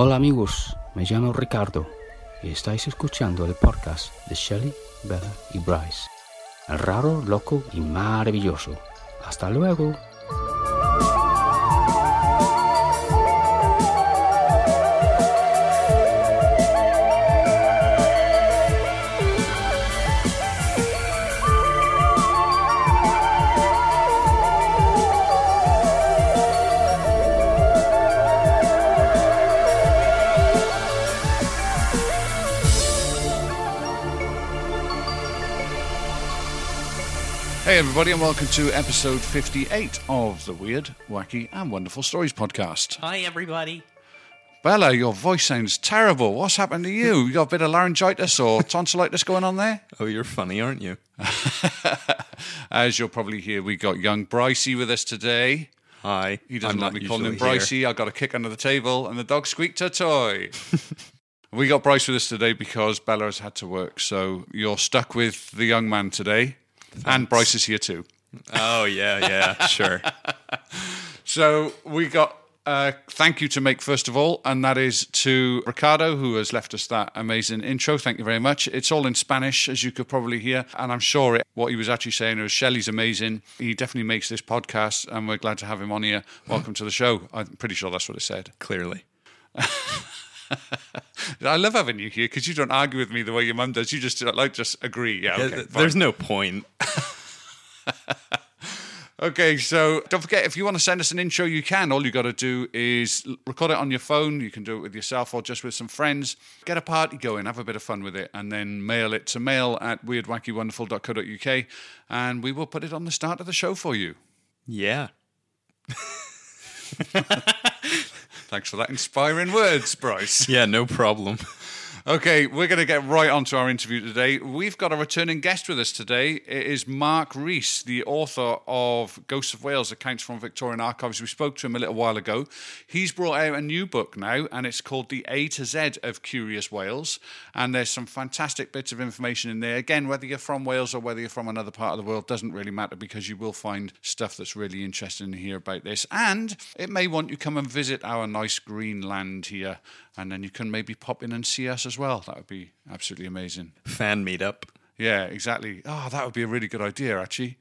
Hola amigos, me llamo Ricardo y estáis escuchando el podcast de Shelly, Bella y Bryce. El raro, loco y maravilloso. Hasta luego. Everybody, and welcome to episode 58 of the Weird, Wacky, and Wonderful Stories podcast. Hi, everybody. Bella, your voice sounds terrible. What's happened to you? You got a bit of laryngitis or tonsillitis going on there? Oh, you're funny, aren't you? As you'll probably hear, we got young Brycey with us today. Hi. He doesn't I'm like me calling him. Brycey. I got a kick under the table, and the dog squeaked her toy. we got Bryce with us today because Bella has had to work, so you're stuck with the young man today, and Bryce is here too. Oh, yeah, yeah, sure. So we got a thank you to make first of all, and that is to Ricardo who has left us that amazing intro. Thank you very much. It's all in Spanish, as you could probably hear, and I'm sure it, what he was actually saying was Shelley's amazing. He definitely makes this podcast, and we're glad to have him on here. Welcome to the show. I'm pretty sure that's what it said. Clearly. I love having you here because you don't argue with me the way your mum does. You just like just agree. Yeah, okay. th- fine. There's no point. Okay, so don't forget if you want to send us an intro, you can. All you got to do is record it on your phone. You can do it with yourself or just with some friends. Get a party going, have a bit of fun with it, and then mail it to mail at weirdwackywonderful.co.uk, and we will put it on the start of the show for you. Yeah. Thanks for that inspiring words, Bryce. Yeah, no problem. Okay, we're going to get right onto our interview today. We've got a returning guest with us today. It is Mark Rees, the author of Ghosts of Wales Accounts from Victorian Archives. We spoke to him a little while ago. He's brought out a new book now, and it's called The A to Z of Curious Wales. And there's some fantastic bits of information in there. Again, whether you're from Wales or whether you're from another part of the world doesn't really matter because you will find stuff that's really interesting to hear about this. And it may want you come and visit our nice green land here, and then you can maybe pop in and see us as well. That would be absolutely amazing. Fan meetup. Yeah, exactly. Oh, that would be a really good idea, actually.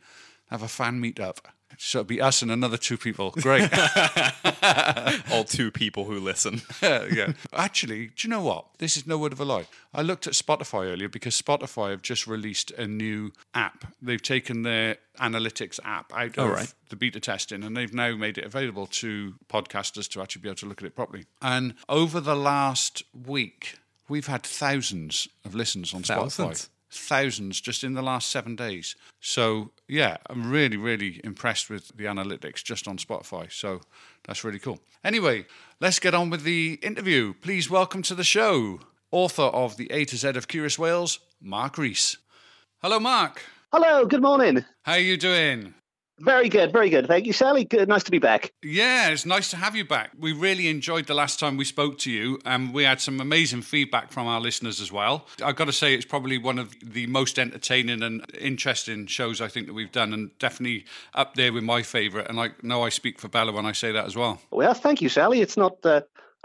Have a fan meetup. So it'd be us and another two people. Great. All two people who listen. yeah. Actually, do you know what? This is no word of a lie. I looked at Spotify earlier because Spotify have just released a new app. They've taken their analytics app out of right. the beta testing and they've now made it available to podcasters to actually be able to look at it properly. And over the last week, we've had thousands of listens on Spotify. Thousands? Thousands just in the last seven days. So, yeah, I'm really, really impressed with the analytics just on Spotify. So, that's really cool. Anyway, let's get on with the interview. Please welcome to the show author of The A to Z of Curious Wales, Mark Rees. Hello, Mark. Hello, good morning. How are you doing? Very good, very good. Thank you, Sally. Good, nice to be back. Yeah, it's nice to have you back. We really enjoyed the last time we spoke to you, and we had some amazing feedback from our listeners as well. I've got to say, it's probably one of the most entertaining and interesting shows I think that we've done, and definitely up there with my favourite. And I know I speak for Bella when I say that as well. Well, thank you, Sally. It's not. Uh,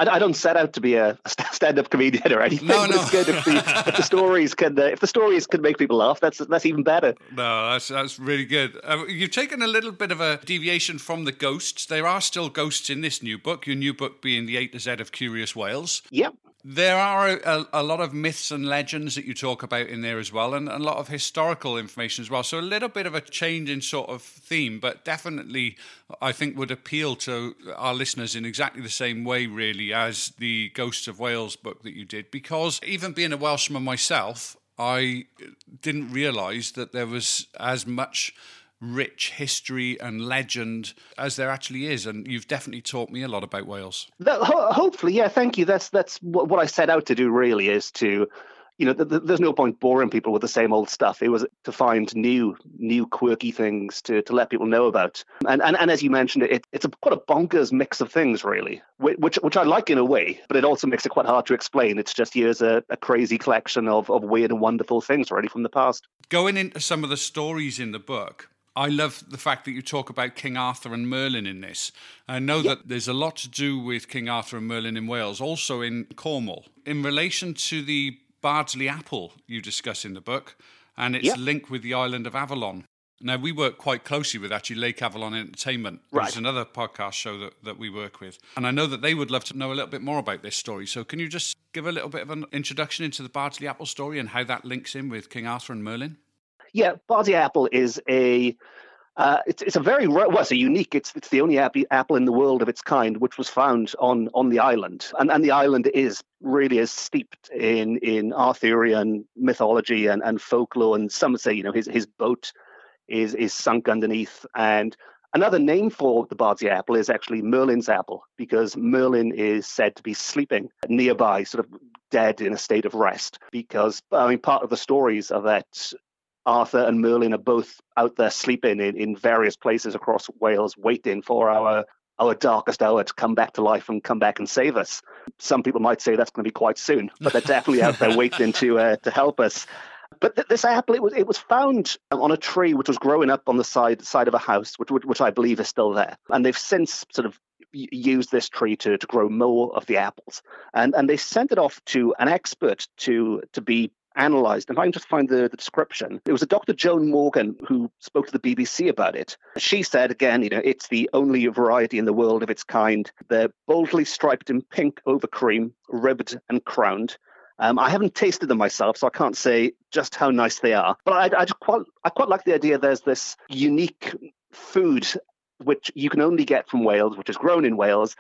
I, I don't set out to be a stand-up comedian or anything. No, no. It's good if the, if the stories can uh, if the stories can make people laugh. That's that's even better. No, that's that's really good. Uh, you've taken a little bit of a deviation from the ghosts. There are still ghosts in this new book. Your new book being the A to Z of Curious Wales. Yep. There are a, a lot of myths and legends that you talk about in there as well, and a lot of historical information as well. So a little bit of a change in sort of theme, but definitely I think would appeal to our listeners in exactly the same way, really, as the Ghosts of Wales book that you did. Because even being a Welshman myself, I didn't realise that there was as much rich history and legend as there actually is, and you've definitely taught me a lot about Wales. That, ho- hopefully, yeah. Thank you. That's that's what, what I set out to do. Really, is to, you know, th- th- there's no point boring people with the same old stuff. It was to find new, new quirky things to to let people know about. And and, and as you mentioned, it it's a quite a bonkers mix of things, really, whi- which which I like in a way, but it also makes it quite hard to explain. It's just here's a, a crazy collection of of weird and wonderful things, really, from the past. going into some of the stories in the book, I love the fact that you talk about King Arthur and Merlin in this. I know that there's a lot to do with King Arthur and Merlin in Wales, also in Cornwall. In relation to the Bardsey apple you discuss in the book, and its Yeah. link with the island of Avalon. Now, we work quite closely with actually Lake Avalon Entertainment. Right. is another podcast show that, that we work with. And I know that they would love to know a little bit more about this story. So, can you just give a little bit of an introduction into the Bardsey Apple story and how that links in with King Arthur and Merlin? Yeah, Bardsey apple is a uh, it's it's a very well, it's a unique. It's it's the only apple, apple in the world of its kind, which was found on on the island, and and the island is really is steeped in in Arthurian mythology and and folklore, and some say you know his his boat is is sunk underneath, and another name for the Bardsey apple is actually Merlin's apple because Merlin is said to be sleeping nearby, sort of dead in a state of rest, because I mean part of the stories are that Arthur and Merlin are both out there sleeping in, in various places across Wales, waiting for our our darkest hour to come back to life and come back and save us. Some people might say that's going to be quite soon, but they're definitely out there waiting to uh, to help us. But th- this apple, it was it was found on a tree which was growing up on the side side of a house, which which, which I believe is still there. And they've since sort of used this tree to, to grow more of the apples, and and they sent it off to an expert to to be analyzed. And if I can just find the, the description, it was a Dr. Joan Morgan who spoke to the BBC about it. She said, again, you know, it's the only variety in the world of its kind. They're boldly striped in pink over cream, ribbed and crowned. Um, I haven't tasted them myself, so I can't say just how nice they are. But I, I just quite, I quite like the idea. There's this unique food which you can only get from Wales, which is grown in Wales,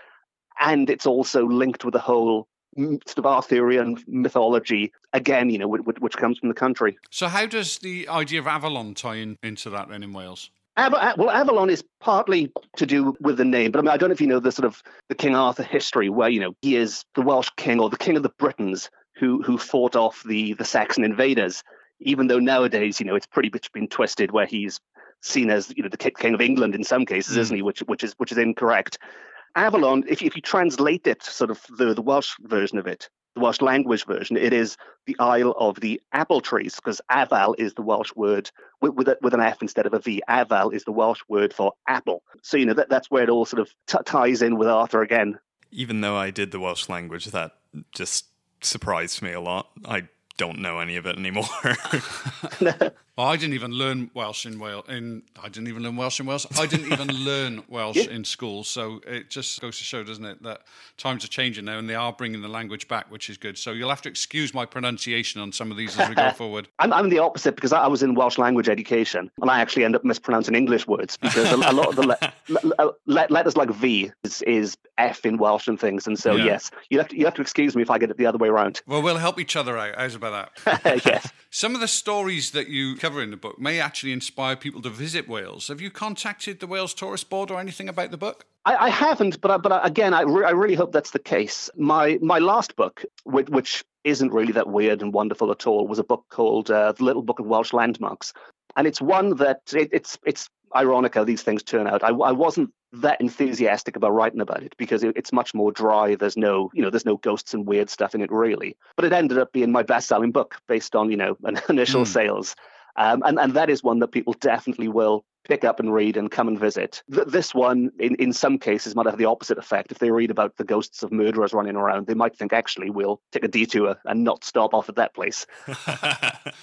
and it's also linked with the whole sort of Arthurian mythology again, you know, which, which comes from the country. So, how does the idea of Avalon tie in into that then in Wales? Well, Avalon is partly to do with the name, but I mean, I don't know if you know the sort of the King Arthur history, where you know he is the Welsh king or the king of the Britons who who fought off the the Saxon invaders. Even though nowadays, you know, it's pretty much been twisted, where he's seen as you know the king of England in some cases, isn't hmm. he? Which which is which is incorrect. Avalon, if you, if you translate it, sort of the, the Welsh version of it, the Welsh language version, it is the Isle of the Apple Trees, because afal is the Welsh word with, with, a, with an F instead of a V. Afal is the Welsh word for apple. So, you know, that, that's where it all sort of t- ties in with Arthur again. Even though I did the Welsh language, that just surprised me a lot. I don't know any of it anymore. I didn't even learn Welsh in Wales. In I didn't even learn Welsh in Wales. I didn't even learn Welsh Yeah. in school. So it just goes to show, doesn't it, that times are changing now, and they are bringing the language back, which is good. So you'll have to excuse my pronunciation on some of these as we go forward. I'm, I'm the opposite because I I was in Welsh language education and I actually end up mispronouncing English words because a, a lot of the le- le- le- letters like V is, is F in Welsh and things. And so, Yeah. yes, you have, to, you have to excuse me if I get it the other way around. Well, we'll help each other out. How's about that? yes. Some of the stories that you cover in the book may actually inspire people to visit Wales. Have you contacted the Wales Tourist Board or anything about the book? I, I haven't, but I, but I, again, I, re- I really hope that's the case. My my last book, which, which isn't really that weird and wonderful at all, was a book called uh, The Little Book of Welsh Landmarks, and it's one that it, it's it's ironic how these things turn out. I, I wasn't that enthusiastic about writing about it because it, it's much more dry. There's no you know there's no ghosts and weird stuff in it really, but it ended up being my best-selling book based on you know initial Hmm. sales. Um, and, and that is one that people definitely will pick up and read and come and visit. Th- this one, in, in some cases, might have the opposite effect. If they read about the ghosts of murderers running around, they might think, actually, we'll take a detour and not stop off at that place.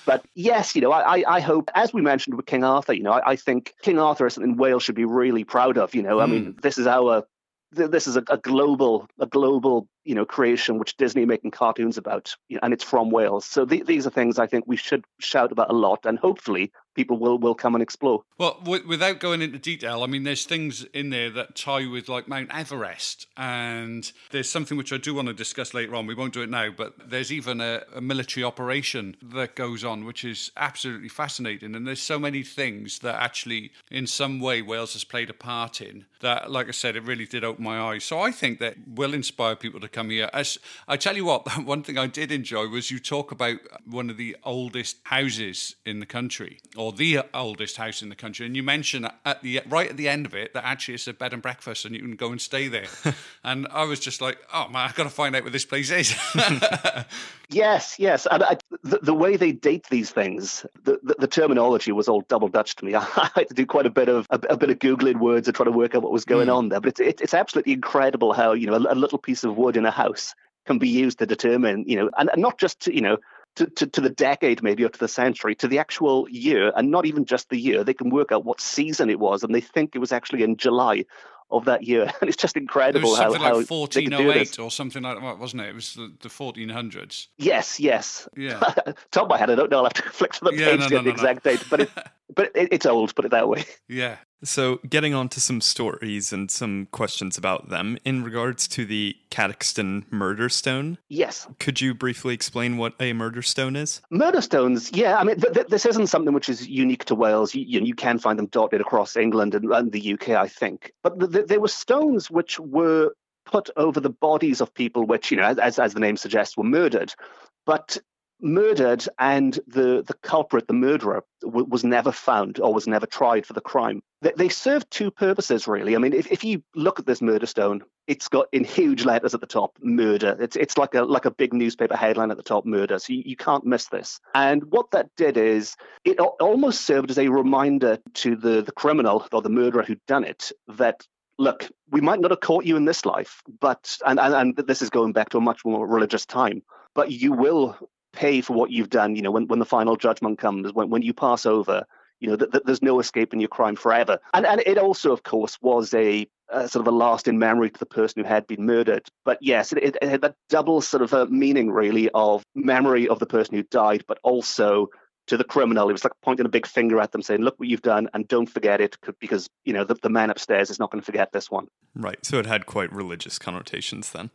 But yes, you know, I, I- hope, as we mentioned with King Arthur, you know, I, I think King Arthur is something Wales should be really proud of. You know, I mean, this is our, this is a, a global, a global, you know, creation which Disney are making cartoons about, you know, and it's from Wales. So th- these are things I think we should shout about a lot, and hopefully people will will come and explore. Well, w- without going into detail, I mean, there's things in there that tie with like Mount Everest, and there's something which I do want to discuss later on. We won't do it now, but there's even a, a military operation that goes on, which is absolutely fascinating. And there's so many things that actually, in some way, Wales has played a part in. That, like I said, it really did open my eyes. So I think that will inspire people to come here. As I tell you what, one thing I did enjoy was you talk about one of the oldest houses in the country, or or the oldest house in the country. And you mention at the right at the end of it that actually it's a bed and breakfast, and you can go and stay there. and I was just like, oh man, I've got to find out where this place is. yes, yes. And I, the, the, way they date these things, the, the, the, terminology was all double Dutch to me. I had to do quite a bit of a, a bit of googling words and try to work out what was going mm. on there. But it's it, it's absolutely incredible how you know a, a little piece of wood in a house can be used to determine, you know, and, and not just to, you know, to, to, to, the decade maybe or to the century, to the actual year, and not even just the year. They can work out what season it was, and they think it was actually in July of that year. And it's just incredible it was how, something how like 1408 or something like that, wasn't it? It was the, the 1400s. Yes, yes. Yeah. Top my head, I don't know. I'll have to flick to the yeah, page no, to get no, the no, exact date, but it, but it, it's old. Put it that way. Yeah. So, getting on to some stories and some questions about them in regards to the Cadoxton murder stone. Yes. Could you briefly explain what a murder stone is? Murder stones, yeah. I mean, th- th- this isn't something which is unique to Wales. You, you, you can find them dotted across England and, and the UK, I think. But th- there were stones which were put over the bodies of people which, you know, as, as the name suggests, were murdered. But murdered and the, the culprit, the murderer, w- was never found or was never tried for the crime. They, they serve two purposes, really. I mean, if, if you look at this murder stone, it's got in huge letters at the top, murder. It's, it's like a like a big newspaper headline at the top, murder. So you, you can't miss this. And what that did is it almost served as a reminder to the, the criminal or the murderer who'd done it that look, we might not have caught you in this life, but and, and, and this is going back to a much more religious time, but you will pay for what you've done. You know, when, when the final judgment comes, when, when you pass over, you know, th- th- there's no escaping your crime forever. And and it also, of course, was a sort of a lasting memory to the person who had been murdered. But yes, it, it, had that double sort of a meaning, really, of memory of the person who died, but also to the criminal. It was like pointing a big finger at them, saying, "Look what you've done, and don't forget it," because you know the, the man upstairs is not going to forget this one. Right. So it had quite religious connotations then.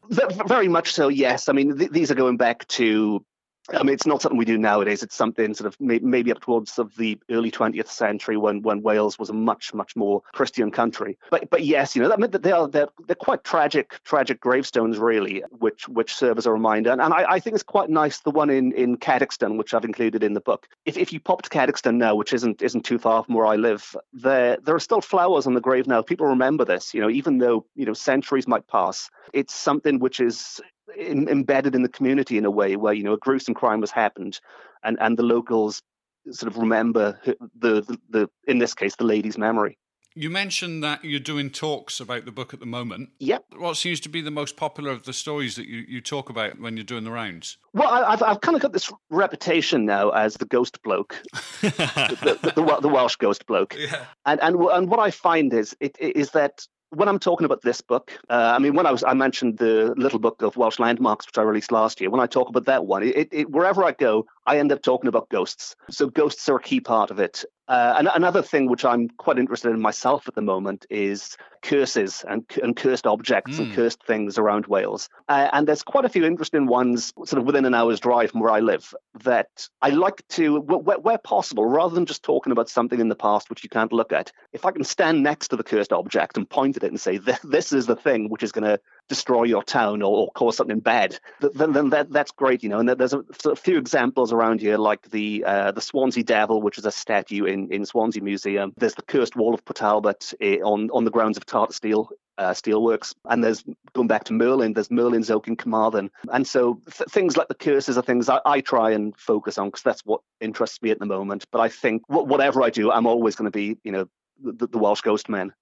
Very much so. Yes. I mean, th- these are going back to I mean, it's not something we do nowadays. It's something sort of maybe up towards of the early 20th century when, when Wales was a much much more Christian country. But but yes, you know, I mean, they are they're, they're quite tragic tragic gravestones really, which which serve as a reminder. And, and I, I think it's quite nice the one in in Cadoxton, which I've included in the book. If if you pop to Cadoxton now, which isn't isn't too far from where I live, there there are still flowers on the grave now. People remember this, you know, even though you know centuries might pass. It's something which is in, embedded in the community in a way where you know a gruesome crime has happened, and and the locals sort of remember the, the, the in this case the lady's memory. You mentioned that you're doing talks about the book at the moment. Yep. What seems to be the most popular of the stories that you, you talk about when you're doing the rounds? Well, I've, I've kind of got this reputation now as the ghost bloke, the, the, the, the, Welsh ghost bloke. Yeah. And, and, and what I find is, it, is that when I'm talking about this book, uh, I mean, when I was, I mentioned the little book of Welsh landmarks, which I released last year. When I talk about that one, it, it, wherever I go, I end up talking about ghosts. So ghosts are a key part of it. Uh, and another thing which I'm quite interested in myself at the moment is curses and, and cursed objects mm. and hmm. cursed things around Wales. Uh, and there's quite a few interesting ones sort of within an hour's drive from where I live that I like to, where, where possible, rather than just talking about something in the past which you can't look at, if I can stand next to the cursed object and point at it and say, this is the thing which is going to destroy your town or, or cause something bad, then, then that, that's great, you know. And there's a, few examples around here, like the uh, the Swansea Devil, which is a statue in, in Swansea Museum. There's the Cursed Wall of Port eh, on, on the grounds of Tata Steel uh, steelworks. And there's going back to Merlin, there's Merlin's Oak in Carmarthen. And so th- things like the curses are things I, I try and focus on because that's what interests me at the moment. But I think wh- whatever I do, I'm always going to be, you know, the, the Welsh ghost man.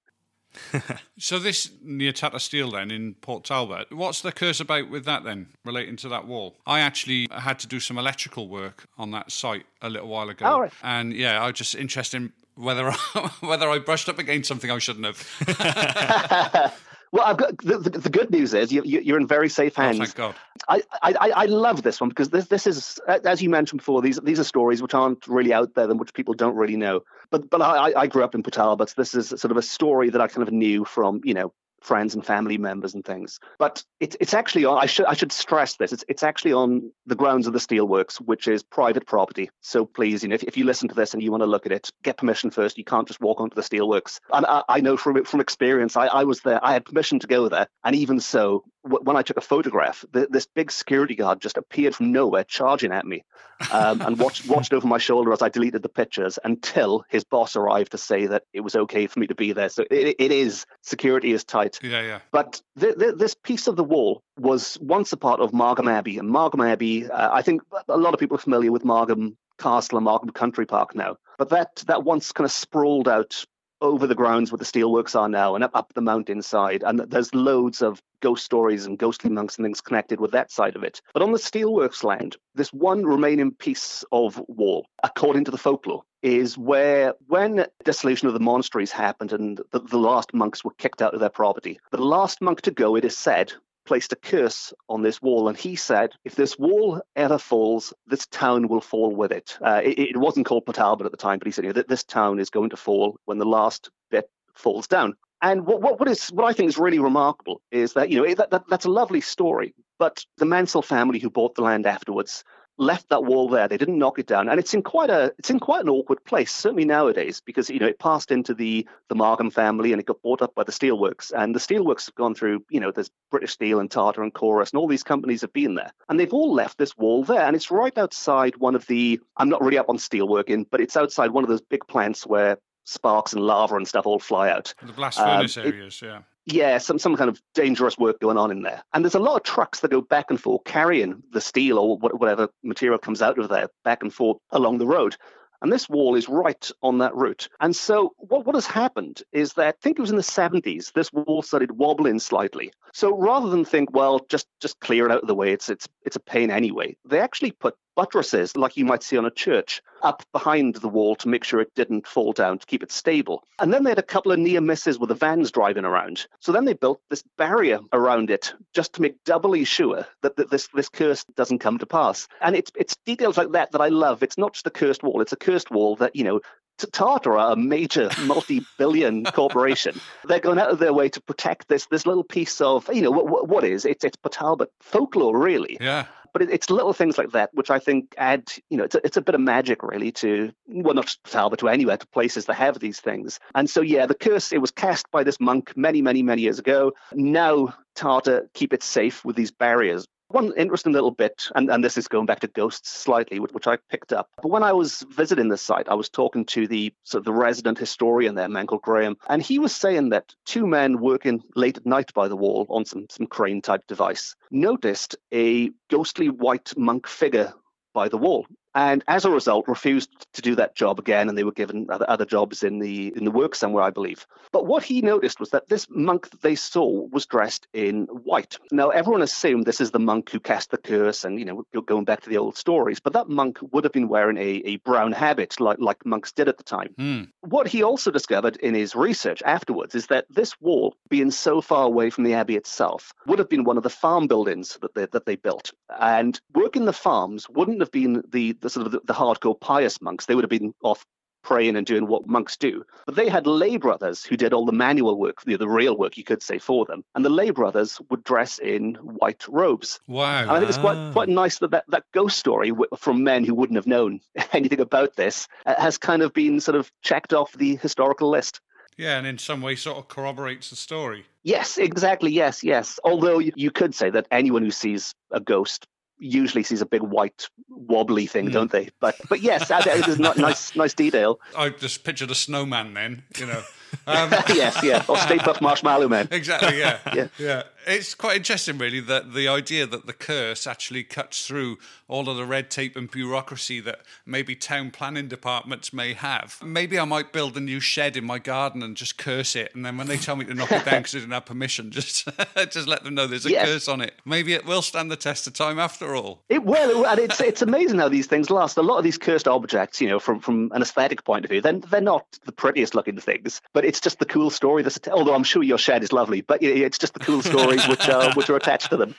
so this near Tata Steel then in Port Talbot, what's the curse about with that then, relating to that wall? I actually had to do some electrical work on that site a little while ago, oh, right. and yeah, I was just interested in whether I, whether I brushed up against something I shouldn't have. Well, I've got the, the, the, good news is you, you, are in very safe oh, hands. Oh, thank God. I, I, I love this one because this this is as you mentioned before these these are stories which aren't really out there and which people don't really know. But but I, I grew up in Port Talbot. This is sort of a story that I kind of knew from you know friends and family members and things. But it's it's actually on. I should I should stress this. It's it's actually on the grounds of the steelworks, which is private property. So please, you know, if, if you listen to this and you want to look at it, get permission first. You can't just walk onto the steelworks. And I, I know from from experience, I, I was there. I had permission to go there, and even so, when I took a photograph, th- this big security guard just appeared from nowhere, charging at me, um, and watched watched over my shoulder as I deleted the pictures until his boss arrived to say that it was okay for me to be there. So it, it is security is tight. Yeah, yeah. But th- th- this piece of the wall was once a part of Margam Abbey, and Margam Abbey, uh, I think a lot of people are familiar with Margam Castle and Margam Country Park now. But that that once kind of sprawled out over the grounds where the steelworks are now and up, up the mountainside. And there's loads of ghost stories and ghostly monks and things connected with that side of it. But on the steelworks land, this one remaining piece of wall, according to the folklore, is where when dissolution of the monasteries happened and the, the last monks were kicked out of their property, the last monk to go, it is said, placed a curse on this wall, and he said, "If this wall ever falls, this town will fall with it." Uh, it, it, wasn't called Port Talbot at the time, but he said, know, "This town is going to fall when the last bit falls down." And what, what, what is what I think is really remarkable is that you know that, that that's a lovely story, but the Mansel family who bought the land afterwards left that wall there. They didn't knock it down, and it's in quite a it's in quite an awkward place, certainly nowadays, because you know it passed into the the Margam family and it got bought up by the Steelworks, and the Steelworks have gone through you know there's British Steel and Tata and Corus, and all these companies have been there, and they've all left this wall there, and it's right outside one of the I'm not really up on steelworking, but it's outside one of those big plants where sparks and lava and stuff all fly out. The blast furnace um, areas, it, yeah yeah, some some kind of dangerous work going on in there. And there's a lot of trucks that go back and forth carrying the steel or whatever material comes out of there back and forth along the road. And this wall is right on that route. And so what, what has happened is that I think it was in the 70s, this wall started wobbling slightly. So rather than think, well, just just clear it out of the way, it's it's it's a pain anyway, they actually put buttresses, like you might see on a church, up behind the wall to make sure it didn't fall down to keep it stable. And then they had a couple of near misses with the vans driving around. So then they built this barrier around it just to make doubly sure that, that this, this curse doesn't come to pass. And it's, it's details like that that I love. It's not just a cursed wall, it's a cursed wall that, you know, Tata are a major multi-billion corporation. They're going out of their way to protect this this little piece of you know what, what is it's it's Talbot folklore really. Yeah but it, it's little things like that which I think add, you know, it's a, it's a bit of magic really to, well, not just Talbot, to anywhere, to places that have these things. And so, yeah, the curse, it was cast by this monk many, many, many years ago. Now, Tata keep it safe with these barriers. One interesting little bit, and, and this is going back to ghosts slightly, which I picked up. But when I was visiting the site, I was talking to the sort of the resident historian there, man called Graham, and he was saying that two men working late at night by the wall on some, some crane type device noticed a ghostly white monk figure by the wall and as a result refused to do that job again and they were given other, other jobs in the in the work somewhere i believe. But what he noticed was that this monk that they saw was dressed in white. Now everyone assumed this is the monk who cast the curse and you know going back to the old stories but that monk would have been wearing a, a brown habit like like monks did at the time. Mm. what he also discovered in his research afterwards is that this wall being so far away from the abbey itself would have been one of the farm buildings that they, that they built. And working the farms wouldn't have been the the sort of the, the hardcore pious monks. They would have been off praying and doing what monks do. But they had lay brothers who did all the manual work, know, the real work, you could say, for them. And the lay brothers would dress in white robes. Wow. And I think it's quite quite nice that that, that ghost story from men who wouldn't have known anything about this uh, has kind of been sort of checked off the historical list. Yeah, and in some way sort of corroborates the story. Yes, exactly. Yes, yes. Although you could say that anyone who sees a ghost usually sees a big white wobbly thing, mm. don't they? But but yes, is not nice nice detail. I just pictured a snowman then, you know. Um, yes, yeah, or Stay Puft Marshmallow Man. Exactly, yeah, yeah, yeah. It's quite interesting, really, that the idea that the curse actually cuts through all of the red tape and bureaucracy that maybe town planning departments may have. Maybe I might build a new shed in my garden and just curse it, and then when they tell me to knock it down because I didn't have permission, just just let them know there's a yes. curse on it. Maybe it will stand the test of time after all. It will, and it's it's amazing how these things last. A lot of these cursed objects, you know, from from an aesthetic point of view, then they're not the prettiest looking things, but it's just the cool story. That's although I'm sure your shed is lovely, but it's just the cool stories which are which are attached to them.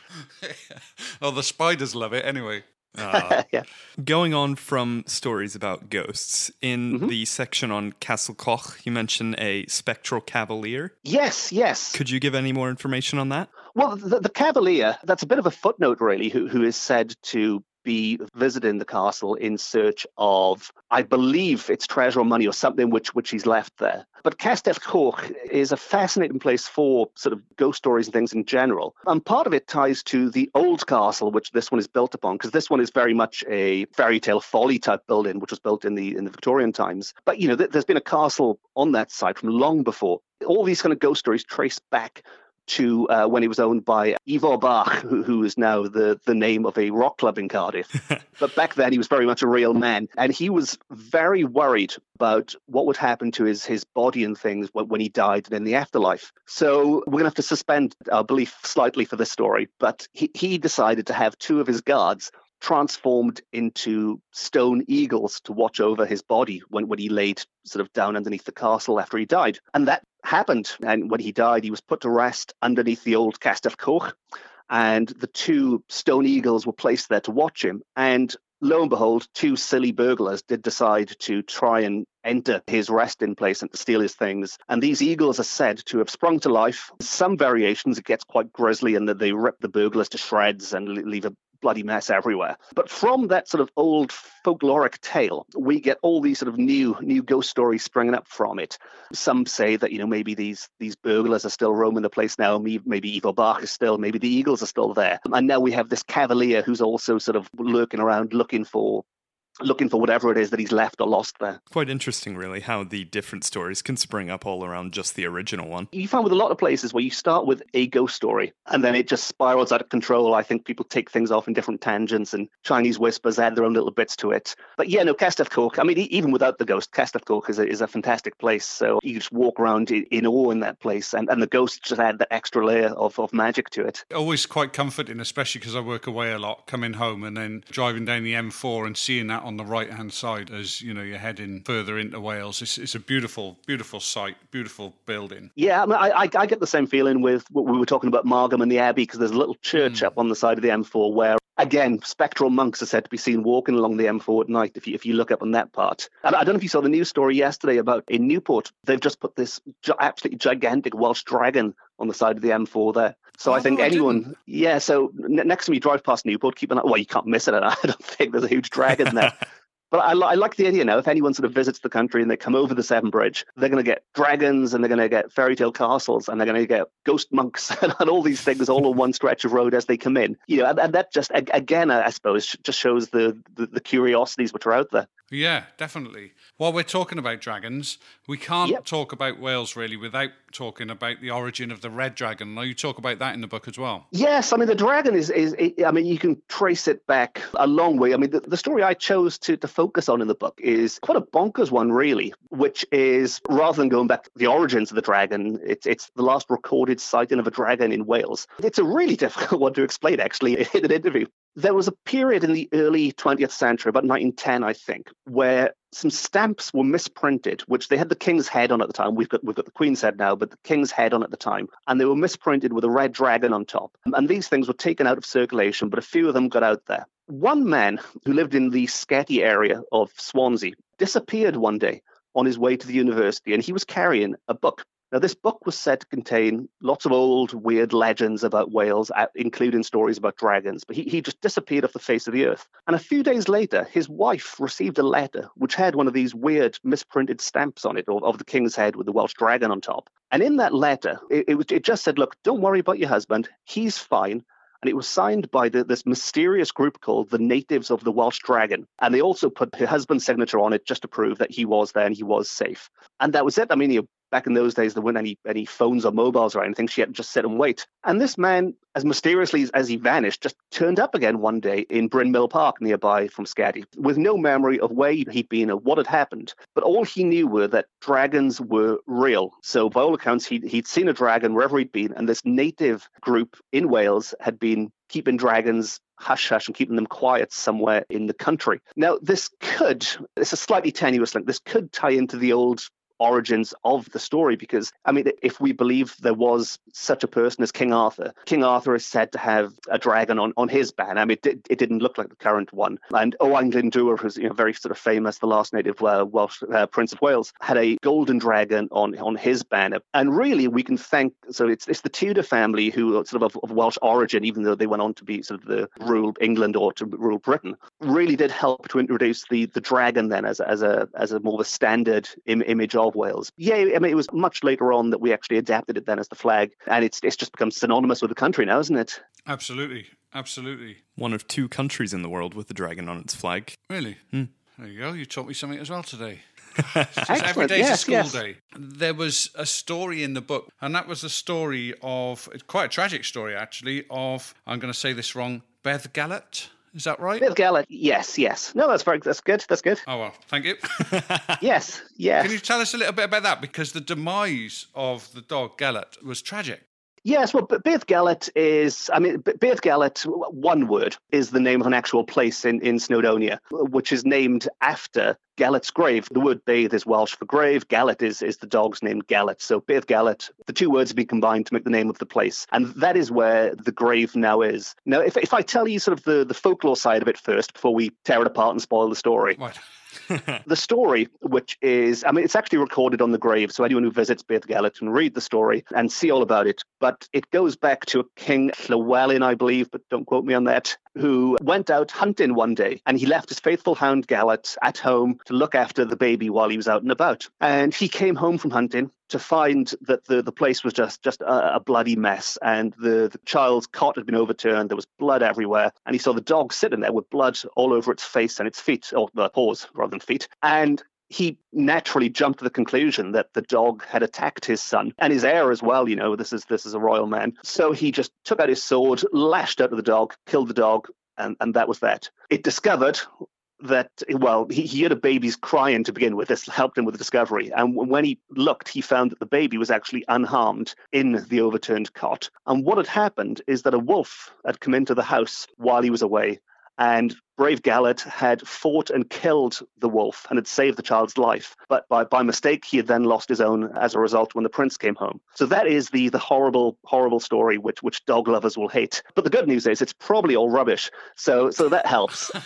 well, the spiders love it anyway. Uh, yeah. Going on from stories about ghosts, in mm-hmm. the section on Castle Coch, you mentioned a spectral cavalier. Yes, yes. Could you give any more information on that? Well, the, the cavalier, that's a bit of a footnote, really, who, who is said to be visiting the castle in search of, I believe it's treasure or money or something which which he's left there. But Castell Coch is a fascinating place for sort of ghost stories and things in general. And part of it ties to the old castle, which this one is built upon, because this one is very much a fairy tale folly type building, which was built in the in the Victorian times. But you know, th- there's been a castle on that site from long before. All these kind of ghost stories trace back to uh, when he was owned by Ifor Bach, who, who is now the, the name of a rock club in Cardiff. but back then, he was very much a real man. And he was very worried about what would happen to his, his body and things when, when he died and in the afterlife. So we're going to have to suspend our belief slightly for this story. But he, he decided to have two of his guards transformed into stone eagles to watch over his body when, when he laid sort of down underneath the castle after he died. And that happened. And when he died, he was put to rest underneath the old Castell Coch. And the two stone eagles were placed there to watch him. And lo and behold, two silly burglars did decide to try and enter his resting place and to steal his things. And these eagles are said to have sprung to life. Some variations, it gets quite grisly and that they rip the burglars to shreds and leave a bloody mess everywhere. But from that sort of old folkloric tale, we get all these sort of new new ghost stories springing up from it. Some say that you know maybe these these burglars are still roaming the place now. Maybe Ifor Bach is still. Maybe the Eagles are still there. And now we have this cavalier who's also sort of lurking around looking for looking for whatever it is that he's left or lost there. Quite interesting, really, how the different stories can spring up all around just the original one. You find with a lot of places where you start with a ghost story and then it just spirals out of control. I think people take things off in different tangents and Chinese whispers add their own little bits to it. But yeah, no, Castell Coch, I mean, even without the ghost, Castell Coch is a, is a fantastic place. So you just walk around in, in awe in that place and, and the ghosts just add that extra layer of, of magic to it. Always quite comforting, especially because I work away a lot, coming home and then driving down the M4 and seeing that on the right hand side as you know you're heading further into Wales. It's, it's a beautiful, beautiful site, beautiful building. Yeah, I, mean, I, I get the same feeling with what we were talking about Margam and the Abbey because there's a little church mm. up on the side of the M4 where again, spectral monks are said to be seen walking along the M4 at night if you, if you look up on that part. And I don't know if you saw the news story yesterday about in Newport, they've just put this absolutely gigantic Welsh dragon on the side of the M4 there. So oh, I think anyone, yeah. So n- next time you drive past Newport, keep an eye. Well, you can't miss it. And I don't think there's a huge dragon there. But I, I, like the idea now. If anyone sort of visits the country and they come over the Severn Bridge, they're going to get dragons and they're going to get fairy tale castles and they're going to get ghost monks and, and, all these things all on one stretch of road as they come in. You know, and, and that just again, I suppose, just shows the, the, the curiosities which are out there. Yeah, definitely. While we're talking about dragons, we can't yep. talk about Wales really without talking about the origin of the red dragon. Now you talk about that in the book as well. Yes, I mean the dragon is is I mean you can trace it back a long way. I mean the, the story I chose to to focus on in the book is quite a bonkers one really, which is rather than going back to the origins of the dragon, it's it's the last recorded sighting of a dragon in Wales. It's a really difficult one to explain actually in an interview there was a period in the early 20th century, about 1910, I think, where some stamps were misprinted, which they had the king's head on at the time. We've got we've got the queen's head now, but the king's head on at the time, and they were misprinted with a red dragon on top. And these things were taken out of circulation, but a few of them got out there. One man who lived in the Sketty area of Swansea disappeared one day on his way to the university, and he was carrying a book now, this book was said to contain lots of old, weird legends about Wales, uh, including stories about dragons, but he, he just disappeared off the face of the earth. And a few days later, his wife received a letter which had one of these weird, misprinted stamps on it of, of the king's head with the Welsh dragon on top. And in that letter, it, it, it just said, Look, don't worry about your husband. He's fine and it was signed by the, this mysterious group called the Natives of the Welsh Dragon. And they also put her husband's signature on it just to prove that he was there and he was safe. And that was it. I mean, you back in those days, there weren't any, any phones or mobiles or anything. She had to just sit and wait. And this man, as mysteriously as he vanished, just turned up again one day in Bryn Mawr Park nearby from Sketty with no memory of where he'd been or what had happened. But all he knew were that dragons were real. So, by all accounts, he'd, he'd seen a dragon wherever he'd been. And this native group in Wales had been keeping dragons hush hush and keeping them quiet somewhere in the country. Now, this could, it's a slightly tenuous link, this could tie into the old origins of the story because, I mean, if we believe there was such a person as King Arthur, King Arthur is said to have a dragon on, on his banner. I mean, it, it didn't look like the current one. And Owain Glyndŵr, who's you know, very sort of famous, the last native uh, Welsh uh, Prince of Wales, had a golden dragon on, on his banner. And really, we can thank, so it's, it's the Tudor family who are sort of, of, of Welsh origin, even though they went on to be sort of the rule England or to rule Britain, really did help to introduce the, the dragon then as as a, as a more of a standard Im- image of Wales. Yeah, I mean, it was much later on that we actually adapted it then as the flag. And it's, it's just become synonymous with the country now, isn't it? Absolutely. Absolutely. One of two countries in the world with the dragon on its flag. Really? Hmm. There you go. You taught me something as well today. Excellent. Every day's yes, a school yes. day. There was a story in the book, and that was the story of quite a tragic story actually. Of I'm going to say this wrong, Beth Gallet. Is that right? Beddgelert, yes, yes. No, that's very, that's good, that's good. Oh well, thank you. Yes, yes. Can you tell us a little bit about that? Because the demise of the dog Gelert was tragic. Yes, well, B- Beddgelert is, I mean, B- Beddgelert, w- one word, is the name of an actual place in, in Snowdonia, which is named after Gelert's grave. The word Bedd is Welsh for grave. Gelert is, is the dog's name, Gelert. So Beddgelert, the two words have been combined to make the name of the place. And that is where the grave now is. Now, if, if I tell you sort of the, the folklore side of it first, before we tear it apart and spoil the story, Right. the story, which is, I mean, it's actually recorded on the grave, so anyone who visits Beddgelert can read the story and see all about it. But it goes back to King Llewellyn, I believe, but don't quote me on that, who went out hunting one day and he left his faithful hound Gelert at home to look after the baby while he was out and about. And he came home from hunting to find that the, the place was just just a, a bloody mess and the, the child's cot had been overturned there was blood everywhere and he saw the dog sitting there with blood all over its face and its feet or the paws rather than feet and he naturally jumped to the conclusion that the dog had attacked his son and his heir as well you know this is this is a royal man. So he just took out his sword lashed out at the dog killed the dog and, and that was that. It discovered that well he, he heard a baby's crying to begin with. This helped him with the discovery. And when he looked he found that the baby was actually unharmed in the overturned cot. And what had happened is that a wolf had come into the house while he was away and brave Gelert had fought and killed the wolf and had saved the child's life. But by, by mistake, he had then lost his own as a result when the prince came home. So that is the the horrible, horrible story which which dog lovers will hate. But the good news is it's probably all rubbish. So so that helps.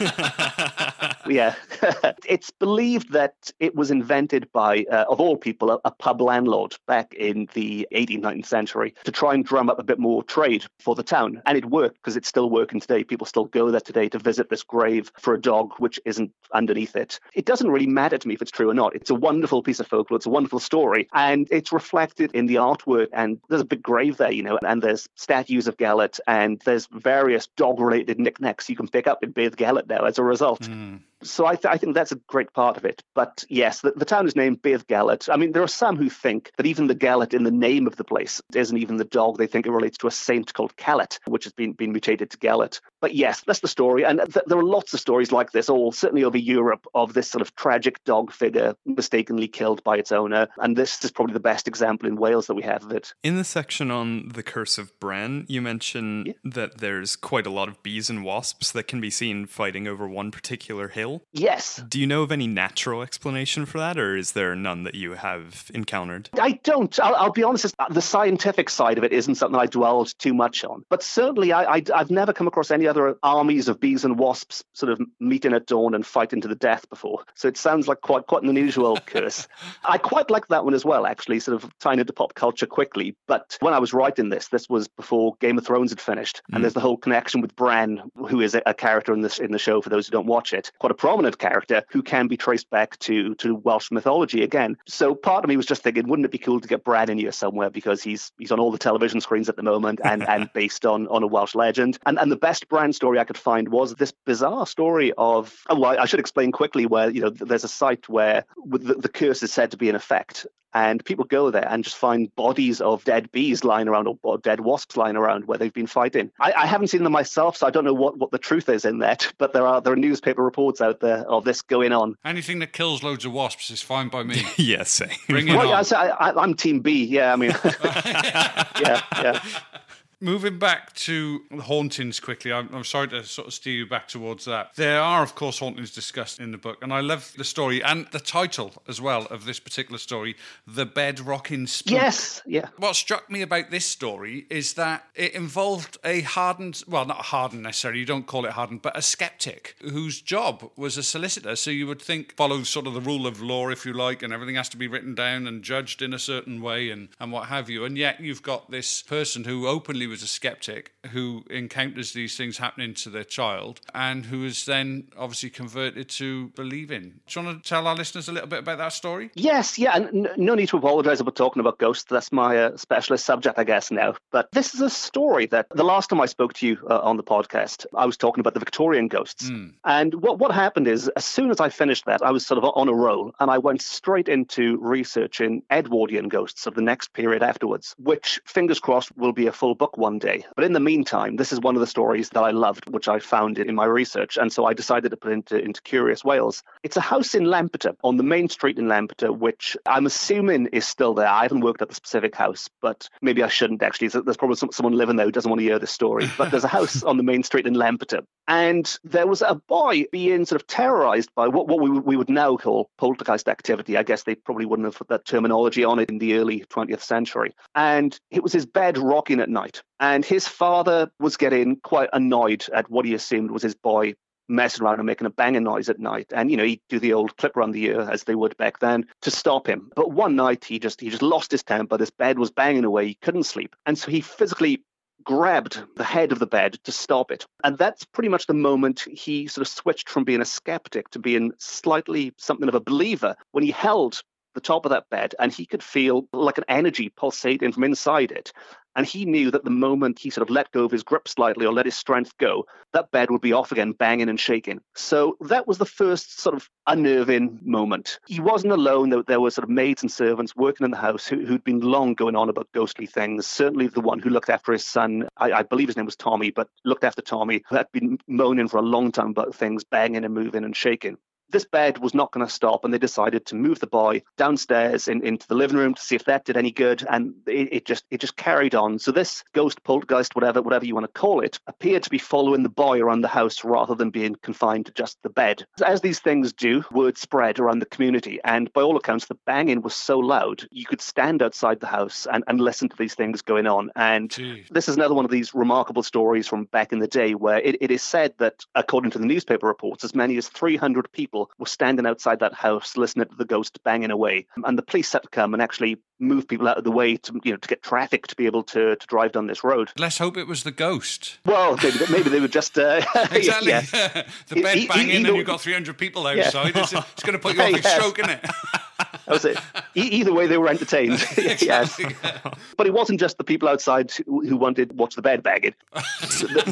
yeah. it's believed that it was invented by, uh, of all people, a, a pub landlord back in the 18th, 19th century to try and drum up a bit more trade for the town. And it worked because it's still working today. People still go there today to visit this grave for a dog which isn't underneath it. It doesn't really matter to me if it's true or not. It's a wonderful piece of folklore. It's a wonderful story. And it's reflected in the artwork. And there's a big grave there, you know, and there's statues of Gelert and there's various dog related knickknacks you can pick up in Beddgelert now as a result. Hmm. So I, th- I think that's a great part of it. But yes, the, the town is named Beddgelert. I mean, there are some who think that even the Gelert in the name of the place isn't even the dog. They think it relates to a saint called Callet, which has been, been mutated to Gelert. But yes, that's the story. And th- there are lots of stories like this, all certainly over Europe, of this sort of tragic dog figure mistakenly killed by its owner. And this is probably the best example in Wales that we have of it. In the section on the curse of Bran, you mention Yeah. that there's quite a lot of bees and wasps that can be seen fighting over one particular hill. Yes. Do you know of any natural explanation for that, or is there none that you have encountered? I don't. I'll, I'll be honest. Uh, the scientific side of it isn't something I dwelled too much on. But certainly, I, I, I've never come across any other armies of bees and wasps sort of meeting at dawn and fighting to the death before. So it sounds like quite quite an unusual curse. I quite like that one as well, actually, sort of tying into pop culture quickly. But when I was writing this, this was before Game of Thrones had finished, and hmm. there's the whole connection with Bran, who is a, a character in this in the show for those who don't watch it, quite a prominent character who can be traced back to to Welsh mythology again. So part of me was just thinking, wouldn't it be cool to get Bran in here somewhere because he's he's on all the television screens at the moment and and based on on a Welsh legend. And and the best Bran story I could find was this bizarre story of oh, well, I should explain quickly where you know there's a site where the, the curse is said to be in effect and people go there and just find bodies of dead bees lying around or, or dead wasps lying around where they've been fighting. I, I haven't seen them myself, so I don't know what, what the truth is in that. But there are there are newspaper reports out there of this going on. Anything that kills loads of wasps is fine by me. yes, same. Bring it Well, on. yeah, so I, I, I'm Team B. Yeah, I mean, yeah, yeah. Moving back to hauntings quickly, I'm, I'm, sorry to sort of steer you back towards that. There are, of course, hauntings discussed in the book, and I love the story and the title as well of this particular story, The Bed Rocking Spook. Yes, yeah. What struck me about this story is that it involved a hardened, well, not hardened necessarily, you don't call it hardened, but a skeptic whose job was a solicitor. So you would think, follow sort of the rule of law, if you like, and everything has to be written down and judged in a certain way and, and what have you. And yet you've got this person who openly was a skeptic who encounters these things happening to their child and who is then obviously converted to believing. Do you want to tell our listeners a little bit about that story? Yes, yeah, and no need to apologize about talking about ghosts. That's my uh, specialist subject, I guess, now. But this is a story that the last time I spoke to you uh, on the podcast, I was talking about the Victorian ghosts. Mm. And what, what happened is, as soon as I finished that, I was sort of on a roll and I went straight into researching Edwardian ghosts of the next period afterwards, which, fingers crossed, will be a full book one day. But in the meantime, this is one of the stories that I loved, which I found in my research. And so I decided to put into, into Curious Wales. It's a house in Lampeter, on the main street in Lampeter, which I'm assuming is still there. I haven't worked at the specific house, but maybe I shouldn't actually. There's probably some, someone living there who doesn't want to hear this story. But there's a house on the main street in Lampeter. And there was a boy being sort of terrorized by what, what we, we would now call poltergeist activity. I guess they probably wouldn't have put that terminology on it in the early 20th century. And it was his bed rocking at night. And his father was getting quite annoyed at what he assumed was his boy messing around and making a banging noise at night. And, you know, he'd do the old clip around the ear as they would back then to stop him. But one night he just he just lost his temper. This bed was banging away. He couldn't sleep. And so he physically grabbed the head of the bed to stop it. And that's pretty much the moment he sort of switched from being a skeptic to being slightly something of a believer when he held the top of that bed and he could feel like an energy pulsating from inside it. And he knew that the moment he sort of let go of his grip slightly or let his strength go, that bed would be off again, banging and shaking. So that was the first sort of unnerving moment. He wasn't alone. There, there were sort of maids and servants working in the house who, had been long going on about ghostly things. Certainly the one who looked after his son, I, I believe his name was Tommy, but looked after Tommy, who had been moaning for a long time about things banging and moving and shaking this bed was not going to stop, and they decided to move the boy downstairs in, into the living room to see if that did any good. And it, it, just it just carried on. So this ghost, poltergeist, whatever whatever you want to call it, appeared to be following the boy around the house rather than being confined to just the bed. As these things do, word spread around the community, and by all accounts, the banging was so loud you could stand outside the house and, and listen to these things going on. And Jeez. this is another one of these remarkable stories from back in the day where it, it is said that, according to the newspaper reports, as many as 300 people people were standing outside that house listening to the ghost banging away. And the police had to come and actually move people out of the way to you know to get traffic to be able to, to drive down this road. Let's hope it was the ghost. Well, maybe, maybe they were just uh, exactly yeah. the bed banging, and you've got 300 people outside. Yeah. It's, it's, going to put you off yes. stroke, isn't it? Was it. Uh, either way, they were entertained. yes, but it wasn't just the people outside who, wanted to watch the bed bagging.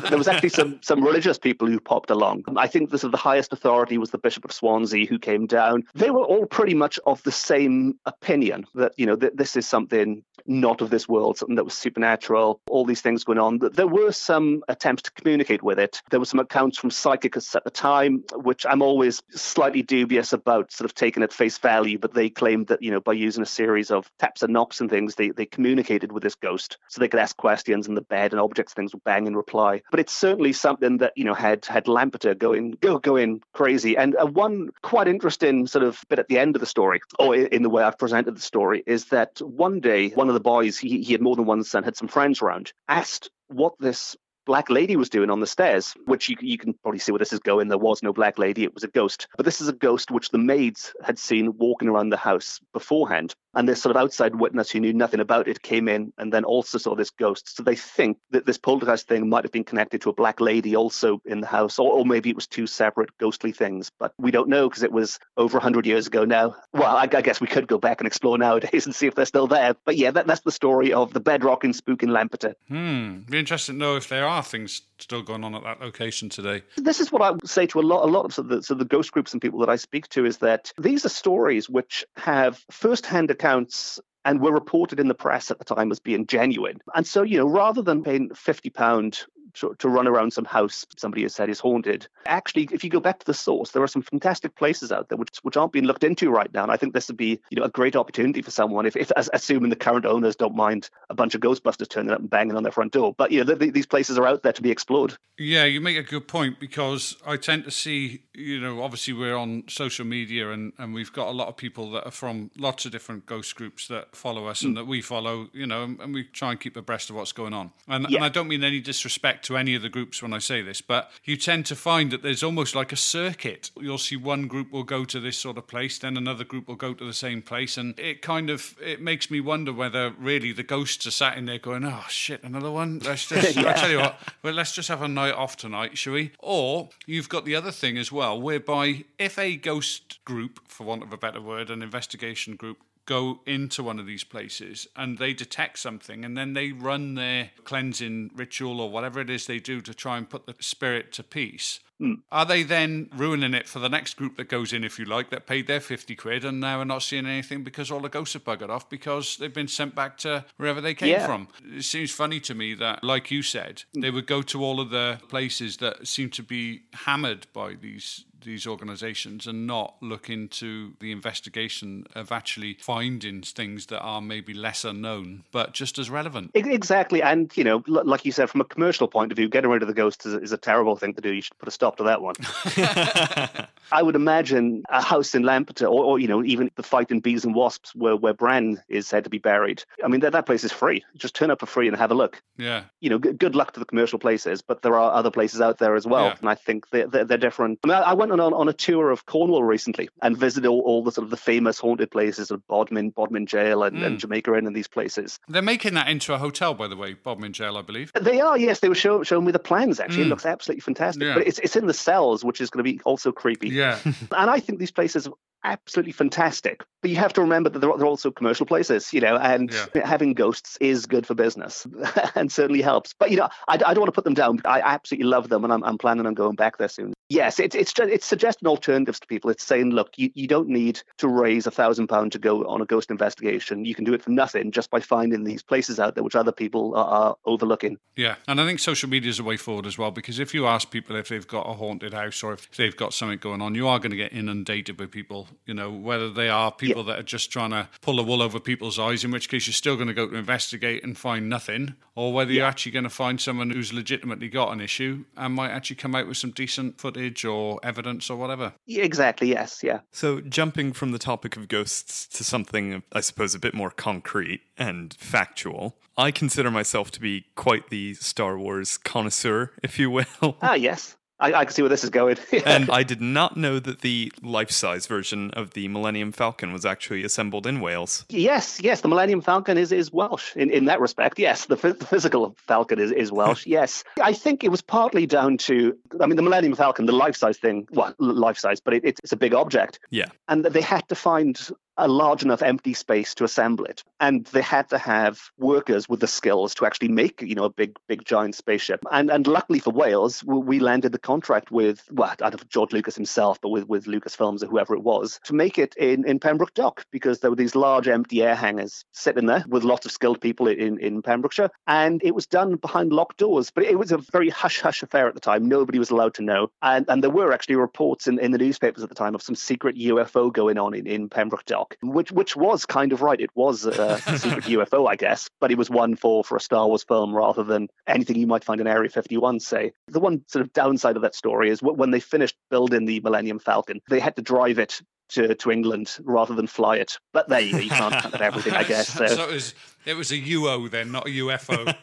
there was actually some some religious people who popped along. I think the, sort of the highest authority was the Bishop of Swansea who came down. They were all pretty much of the same opinion that you know that this is something not of this world, something that was supernatural. All these things going on. There were some attempts to communicate with it. There were some accounts from psychics at the time, which I'm always slightly dubious about, sort of taking at face value. But they claimed that you know by using a series of taps and knocks and things, they they communicated with this ghost, so they could ask questions in the bed and objects, things would bang in reply. But it's certainly something that you know had had Lampeter going go going crazy. And uh, one quite interesting sort of bit at the end of the story, or in the way I've presented the story, is that one day one of the boys, he, he had more than one son, had some friends around, asked what this black lady was doing on the stairs, which you, you can probably see where this is going. There was no black lady, it was a ghost. But this is a ghost which the maids had seen walking around the house beforehand. And this sort of outside witness who knew nothing about it came in and then also saw this ghost. So they think that this poltergeist thing might have been connected to a black lady also in the house, or, or maybe it was two separate ghostly things. But we don't know because it was over 100 years ago now. Well, I, I, guess we could go back and explore nowadays and see if they're still there. But yeah, that, that's the story of the bedrock and spook in Lampeter. Hmm. Be interested to know if there are things still going on at that location today. This is what I would say to a lot, a lot of the, so the ghost groups and people that I speak to is that these are stories which have first-hand accounts and were reported in the press at the time as being genuine. And so, you know, rather than paying fifty pound to, to run around some house somebody has said is haunted. Actually, if you go back to the source, there are some fantastic places out there which, which aren't being looked into right now. And I think this would be you know a great opportunity for someone if, if assuming the current owners don't mind a bunch of Ghostbusters turning up and banging on their front door. But you know the, the, these places are out there to be explored. Yeah, you make a good point because I tend to see you know obviously we're on social media and and we've got a lot of people that are from lots of different ghost groups that follow us mm. and that we follow. You know, and we try and keep abreast of what's going on. And, yeah. and I don't mean any disrespect to any of the groups when I say this, but you tend to find that there's almost like a circuit. You'll see one group will go to this sort of place, then another group will go to the same place, and it kind of it makes me wonder whether really the ghosts are sat in there going, "Oh shit, another one." Let's just yeah. I tell you what, well, let's just have a night off tonight, shall we? Or you've got the other thing as well, whereby if a ghost group, for want of a better word, an investigation group go into one of these places and they detect something and then they run their cleansing ritual or whatever it is they do to try and put the spirit to peace. Mm. Are they then ruining it for the next group that goes in, if you like, that paid their 50 quid and now are not seeing anything because all the ghosts have buggered off because they've been sent back to wherever they came yeah. from? It seems funny to me that, like you said, mm. they would go to all of the places that seem to be hammered by these these organizations and not look into the investigation of actually finding things that are maybe lesser known but just as relevant exactly and you know like you said from a commercial point of view getting rid of the ghost is, is a terrible thing to do you should put a stop to that one I would imagine a house in Lampeter, or, or, you know, even the fight in Bees and Wasps, where where Bran is said to be buried. I mean, that that place is free. Just turn up for free and have a look. Yeah. You know, g- good luck to the commercial places, but there are other places out there as well, yeah. and I think they're, they're, they're different. I mean, I went on on a tour of Cornwall recently and visited all, all the sort of the famous haunted places of Bodmin, Bodmin Jail, and, mm. and Jamaica Inn, and these places. They're making that into a hotel, by the way, Bodmin Jail, I believe. They are. Yes, they were show, showing me the plans. Actually, mm. it looks absolutely fantastic. Yeah. But it's it's in the cells, which is going to be also creepy. Yeah. and I think these places are absolutely fantastic. But you have to remember that they're, they're also commercial places, you know, and yeah. having ghosts is good for business and certainly helps. But, you know, I, I don't want to put them down. I absolutely love them and I'm, I'm planning on going back there soon. Yes, it's it's just, it's suggesting alternatives to people. It's saying, look, you, you don't need to raise a thousand pounds to go on a ghost investigation. You can do it for nothing just by finding these places out there which other people are, are overlooking. Yeah, and I think social media is a way forward as well because if you ask people if they've got a haunted house or if they've got something going on, you are going to get inundated with people you know, whether they are people yeah. that are just trying to pull the wool over people's eyes, in which case you're still going to go to investigate and find nothing, or whether yeah. you're actually going to find someone who's legitimately got an issue and might actually come out with some decent footage or evidence or whatever. Yeah, exactly, yes, yeah. So, jumping from the topic of ghosts to something, I suppose, a bit more concrete and factual, I consider myself to be quite the Star Wars connoisseur, if you will. Ah, yes. I, I, can see where this is going. and I did not know that the life-size version of the Millennium Falcon was actually assembled in Wales. Yes, yes, the Millennium Falcon is, is Welsh in, in that respect. Yes, the, the physical Falcon is, is Welsh. yes, I think it was partly down to, I mean, the Millennium Falcon, the life-size thing, well, life-size, but it, it's a big object. Yeah, and they had to find a large enough empty space to assemble it. And they had to have workers with the skills to actually make, you know, a big, big giant spaceship. And and luckily for Wales, we landed the contract with, well, I don't know George Lucas himself, but with, with Lucasfilms or whoever it was, to make it in, in Pembroke Dock because there were these large empty air hangars sitting there with lots of skilled people in, in Pembrokeshire. And it was done behind locked doors, but it was a very hush hush affair at the time. Nobody was allowed to know. And, and there were actually reports in, in the newspapers at the time of some secret UFO going on in, in Pembroke Dock which which was kind of right. It was a, secret UFO, I guess, but it was one for for a Star Wars film rather than anything you might find in Area 51. Say the one sort of downside of that story is when they finished building the Millennium Falcon, they had to drive it to, to England rather than fly it. But there you go, you can't have everything, I guess. So. so, it was it was a UO then, not a UFO.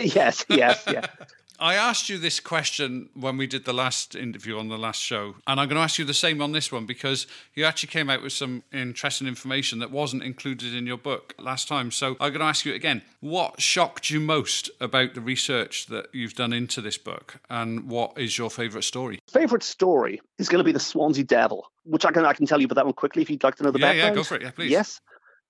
yes, yes, yeah. I asked you this question when we did the last interview on the last show, and I'm going to ask you the same on this one because you actually came out with some interesting information that wasn't included in your book last time. So I'm going to ask you again what shocked you most about the research that you've done into this book, and what is your favourite story? Favourite story is going to be the Swansea Devil, which I can, I can tell you about that one quickly if you'd like to know the yeah, background. Yeah, go for it. Yeah, please. Yes.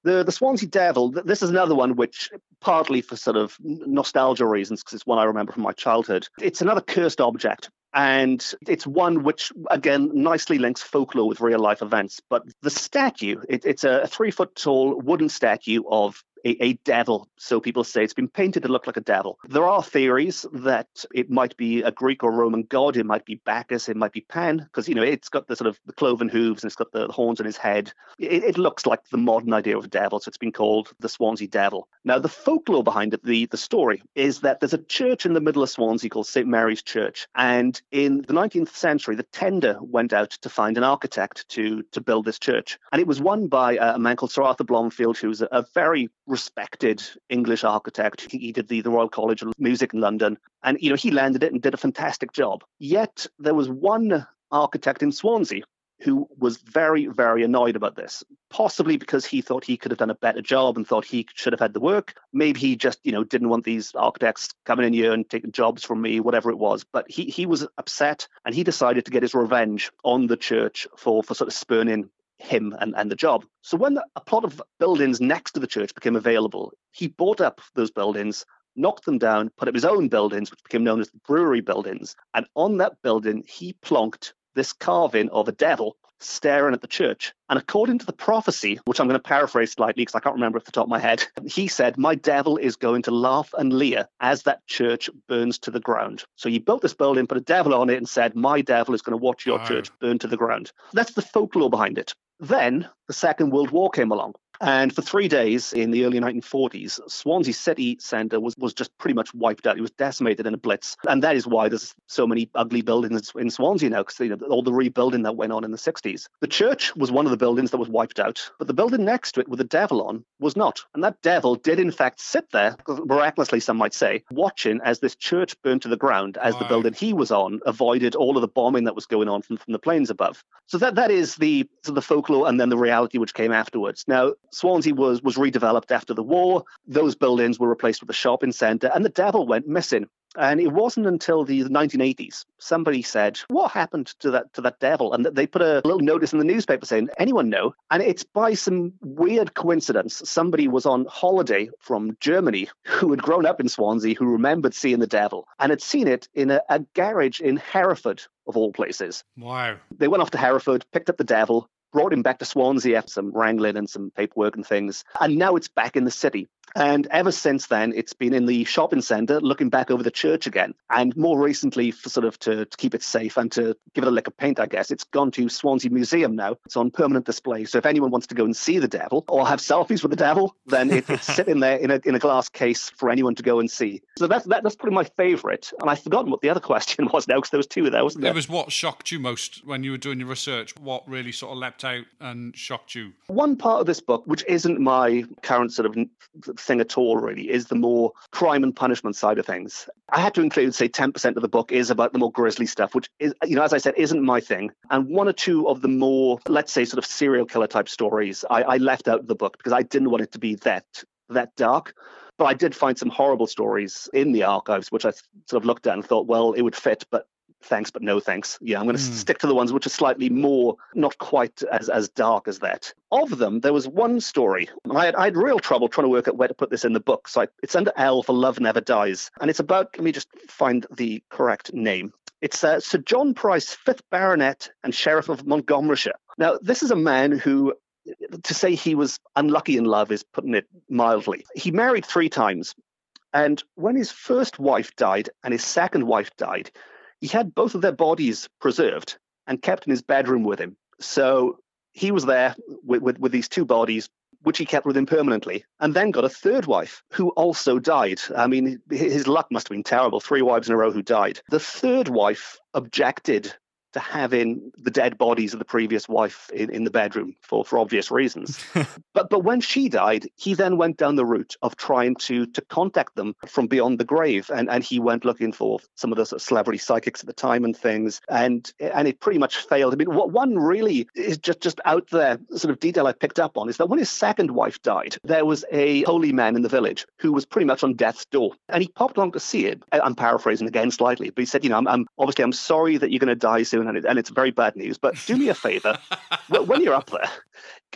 The, the Swansea Devil, this is another one which, partly for sort of nostalgia reasons, because it's one I remember from my childhood, it's another cursed object. And it's one which, again, nicely links folklore with real life events. But the statue, it, it's a three foot tall wooden statue of a, a, devil so people say it's been painted to look like a devil. There are theories that it might be a Greek or Roman god. It might be Bacchus. It might be Pan, because you know it's got the sort of the cloven hooves and it's got the horns on his head. It, it looks like the modern idea of a devil, so it's been called the Swansea Devil. Now, the folklore behind it, the the story, is that there's a church in the middle of Swansea called St Mary's Church, and in the 19th century, the tender went out to find an architect to to build this church, and it was won by a man called Sir Arthur Blomfield, who's a, a very respected English architect. He, did the, the Royal College of Music in London. And, you know, he landed it and did a fantastic job. Yet there was one architect in Swansea who was very, very annoyed about this, possibly because he thought he could have done a better job and thought he should have had the work. Maybe he just, you know, didn't want these architects coming in here and taking jobs from me, whatever it was. But he he was upset and he decided to get his revenge on the church for for sort of spurning him and, and the job. So when a plot of buildings next to the church became available, he bought up those buildings, knocked them down, put up his own buildings, which became known as the brewery buildings. And on that building, he plonked this carving of a devil staring at the church. And according to the prophecy, which I'm going to paraphrase slightly because I can't remember off the top of my head, he said, My devil is going to laugh and leer as that church burns to the ground. So he built this building, put a devil on it, and said, My devil is going to watch your wow. church burn to the ground. That's the folklore behind it. Then the Second World War came along. And for three days in the early 1940s, Swansea City Centre was, was just pretty much wiped out. It was decimated in a blitz. And that is why there's so many ugly buildings in Swansea now, because you know, all the rebuilding that went on in the 60s. The church was one of the buildings that was wiped out, but the building next to it with the devil on was not. And that devil did, in fact, sit there, miraculously, some might say, watching as this church burned to the ground, as wow. the building he was on avoided all of the bombing that was going on from, from the planes above. So that, that is the, so the folklore and then the reality which came afterwards. Now, Swansea was was redeveloped after the war. Those buildings were replaced with a shopping centre, and the devil went missing. And it wasn't until the 1980s somebody said, "What happened to that to that devil?" And they put a little notice in the newspaper saying, "Anyone know?" And it's by some weird coincidence. Somebody was on holiday from Germany who had grown up in Swansea, who remembered seeing the devil and had seen it in a, a garage in Hereford, of all places. Wow. They went off to Hereford, picked up the devil, brought him back to Swansea after some wrangling and some paperwork and things. And now it's back in the city. And ever since then, it's been in the shopping centre, looking back over the church again. And more recently, for sort of to, to keep it safe and to give it a lick of paint, I guess, it's gone to Swansea Museum now. It's on permanent display. So if anyone wants to go and see the devil or have selfies with the devil, then it, it's sitting there in a, in a glass case for anyone to go and see. So that's that, that's probably my favourite. And I've forgotten what the other question was now because there was two there, wasn't there? It was what shocked you most when you were doing your research. What really sort of leapt out and shocked you? One part of this book, which isn't my current sort of thing at all, really is the more crime and punishment side of things. I had to include, say, 10% of the book is about the more grisly stuff, which is, you know, as I said, isn't my thing. And one or two of the more, let's say, sort of serial killer type stories, I, I left out of the book because I didn't want it to be that that dark. But I did find some horrible stories in the archives, which I sort of looked at and thought, well, it would fit, but thanks, but no thanks. Yeah, I'm going to mm. stick to the ones which are slightly more, not quite as, as dark as that. Of them, there was one story. I had, I had real trouble trying to work out where to put this in the book. So I, it's under L for Love Never Dies. And it's about, let me just find the correct name. It's uh, Sir John Price, 5th Baronet and Sheriff of Montgomeryshire. Now, this is a man who to say he was unlucky in love is putting it mildly. He married three times. And when his first wife died and his second wife died, he had both of their bodies preserved and kept in his bedroom with him. So he was there with, with, with, these two bodies, which he kept with him permanently, and then got a third wife who also died. I mean, his luck must have been terrible. Three wives in a row who died. The third wife objected to having the dead bodies of the previous wife in, in the bedroom for, for obvious reasons. but but when she died, he then went down the route of trying to to contact them from beyond the grave, and, and he went looking for some of the sort of celebrity psychics at the time and things, and and it pretty much failed. I mean, what one really is just just out there sort of detail I picked up on is that when his second wife died, there was a holy man in the village who was pretty much on death's door, and he popped along to see it. I'm paraphrasing again slightly, but he said, you know, I'm, I'm obviously I'm sorry that you're going to die soon and, it's very bad news. But do me a favor, when you're up there,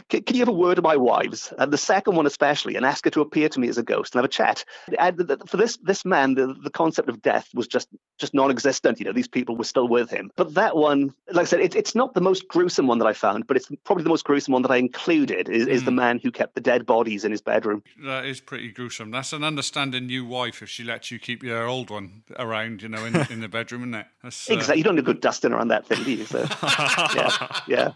can, can you have a word of my wives? And the second one especially, and ask her to appear to me as a ghost and have a chat. And for this this man, the, the concept of death was just just non-existent. You know, these people were still with him. But that one, like I said, it, it's not the most gruesome one that I found, but it's probably the most gruesome one that I included. Is, mm. is the hmm. man who kept the dead bodies in his bedroom? That is pretty gruesome. That's an understanding new wife if she lets you keep your old one around, you know, in, in the bedroom, isn't it? That's, uh... Exactly. You don't need a good dusting around that thing, do you? So, yeah, yeah.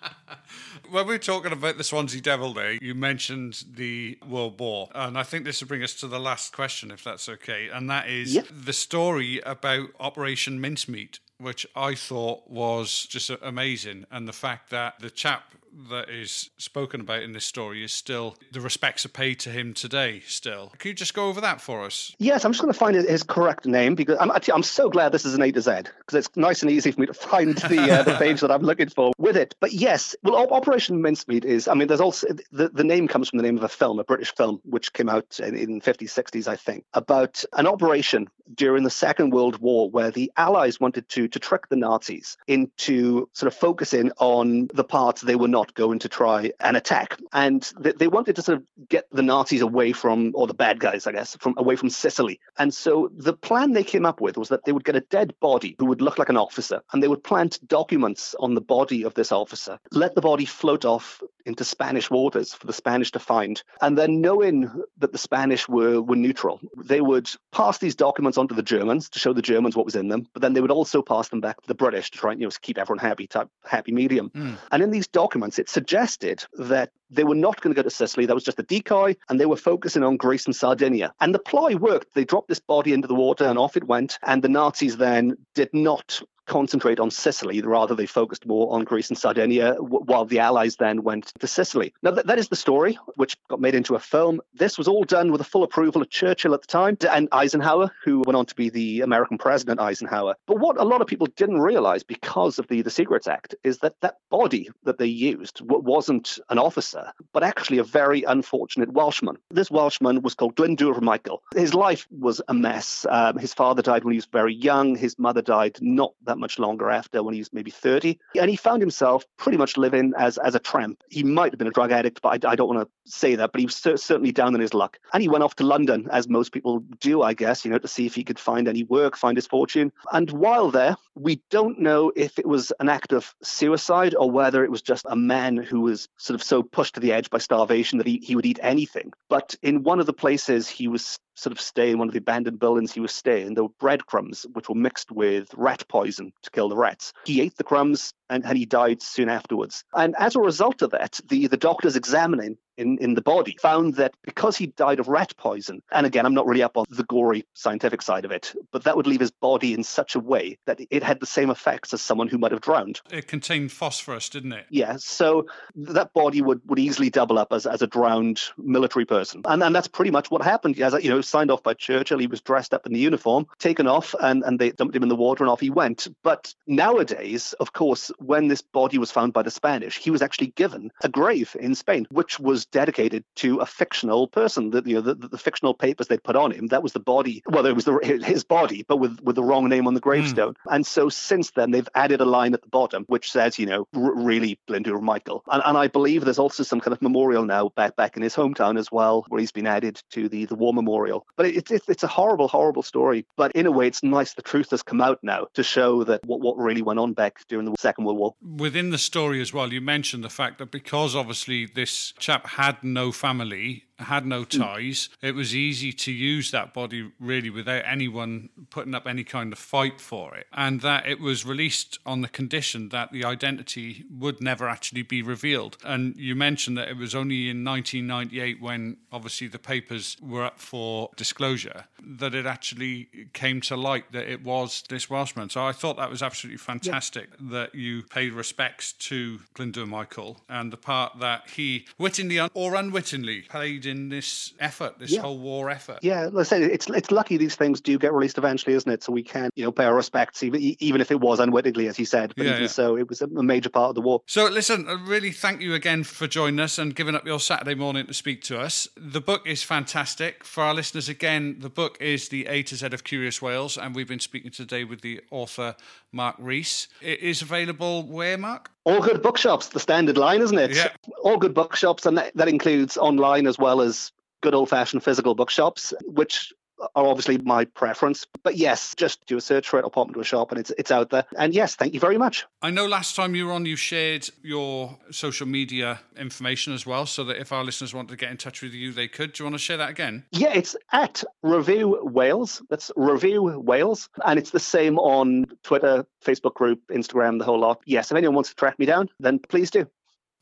When we are talking about the Swansea Devil Day, you mentioned the World War. And I think this will bring us to the last question, if that's okay. And that is yep. the story about Operation Mincemeat which I thought was just amazing. And the fact that the chap that is spoken about in this story is still the respects are paid to him today. Still, can you just go over that for us? Yes, I'm just going to find his correct name because I'm actually I'm so glad this is an A to Z because it's nice and easy for me to find the uh, the page that I'm looking for with it. But yes, well, Operation Mincemeat is. I mean, there's also the, the name comes from the name of a film, a British film, which came out in, in 50s, 60s, I think, about an operation during the Second World War where the Allies wanted to to trick the Nazis into sort of focusing on the parts they were not not going to try and attack. And they, they wanted to sort of get the Nazis away from, or the bad guys, I guess, from away from Sicily. And so the plan they came up with was that they would get a dead body who would look like an officer, and they would plant documents on the body of this officer, let the body float off into Spanish waters for the Spanish to find. And then knowing that the Spanish were, were neutral, they would pass these documents on to the Germans to show the Germans what was in them, but then they would also pass them back to the British to try and you know, keep everyone happy, type happy medium. Mm. And in these documents, it suggested that they were not going to go to Sicily. That was just a decoy, and they were focusing on Greece and Sardinia. And the ploy worked. They dropped this body into the water, and off it went. And the Nazis then did not concentrate on Sicily. Rather, they focused more on Greece and Sardinia, while the Allies then went to Sicily. Now, that, that is the story, which got made into a film. This was all done with the full approval of Churchill at the time and Eisenhower, who went on to be the American President Eisenhower. But what a lot of people didn't realize because of the, the Secrets Act is that that body that they used wasn't an officer, but actually a very unfortunate Welshman. This Welshman was called Glyndŵr Michael. His life was a mess. Um, his father died when he was very young. His mother died not that that much longer after when he was maybe 30. And he found himself pretty much living as, as a tramp. He might have been a drug addict, but I, I don't want to say that, but he was certainly down on his luck. And he went off to London, as most people do, I guess, you know, to see if he could find any work, find his fortune. And while there, we don't know if it was an act of suicide or whether it was just a man who was sort of so pushed to the edge by starvation that he, he would eat anything. But in one of the places he was sort of stay in one of the abandoned buildings he was staying, there were breadcrumbs which were mixed with rat poison to kill the rats. He ate the crumbs and, and he died soon afterwards. And as a result of that, the, the doctors examining in, in the body found that because he died of rat poison, and again, I'm not really up on the gory scientific side of it, but that would leave his body in such a way that it had the same effects as someone who might have drowned. It contained phosphorus, didn't it? Yeah, so that body would, would easily double up as, as a drowned military person. And, and that's pretty much what happened. As you know, signed off by Churchill, he was dressed up in the uniform, taken off, and, and they dumped him in the water and off he went. But nowadays, of course, when this body was found by the Spanish, he was actually given a grave in Spain, which was dedicated to a fictional person. The, you know, the, the, fictional papers they'd put on him, that was the body. Well, it was the, his body, but with, with the wrong name on the gravestone. Mm. And so since then, they've added a line at the bottom which says, you know, r- really Glyndŵr Michael. And, and I believe there's also some kind of memorial now back back in his hometown as well, where he's been added to the, the war memorial. But it's it, it's a horrible, horrible story. But in a way, it's nice the truth has come out now to show that what, what really went on back during the Second World War. Within the story as well, you mentioned the fact that because obviously this chap had no family had no hmm. ties. It was easy to use that body really without anyone putting up any kind of fight for it. And that it was released on the condition that the identity would never actually be revealed. And you mentioned that it was only in 1998 when obviously the papers were up for disclosure that it actually came to light that it was this Welshman. So I thought that was absolutely fantastic yeah. that you paid respects to Glyndŵr Michael and the part that he wittingly or unwittingly played in this effort, this Yeah. whole war effort. Yeah, let's say it's it's lucky these things do get released eventually, isn't it? So we can, you know, pay our respects, even even if it was unwittingly, as you said. But Yeah, even yeah. so, it was a major part of the war. So, listen, I really thank you again for joining us and giving up your Saturday morning to speak to us. The book is fantastic. For our listeners, again, the book is The A to Z of Curious Wales, and we've been speaking today with the author, Mark Rees. It is available where, Mark? All good bookshops, the standard line, isn't it? Yeah. All good bookshops, and that, that includes online as well as good old fashioned physical bookshops, which are obviously my preference. But yes, just do a search for it or pop into a shop and it's it's out there. And yes, thank you very much. I know last time you were on, you shared your social media information as well, so that if our listeners want to get in touch with you, they could. Do you want to share that again? Yeah, it's at Review Wales. That's Review Wales. And it's the same on Twitter, Facebook group, Instagram, the whole lot. Yes, if anyone wants to track me down, then please do.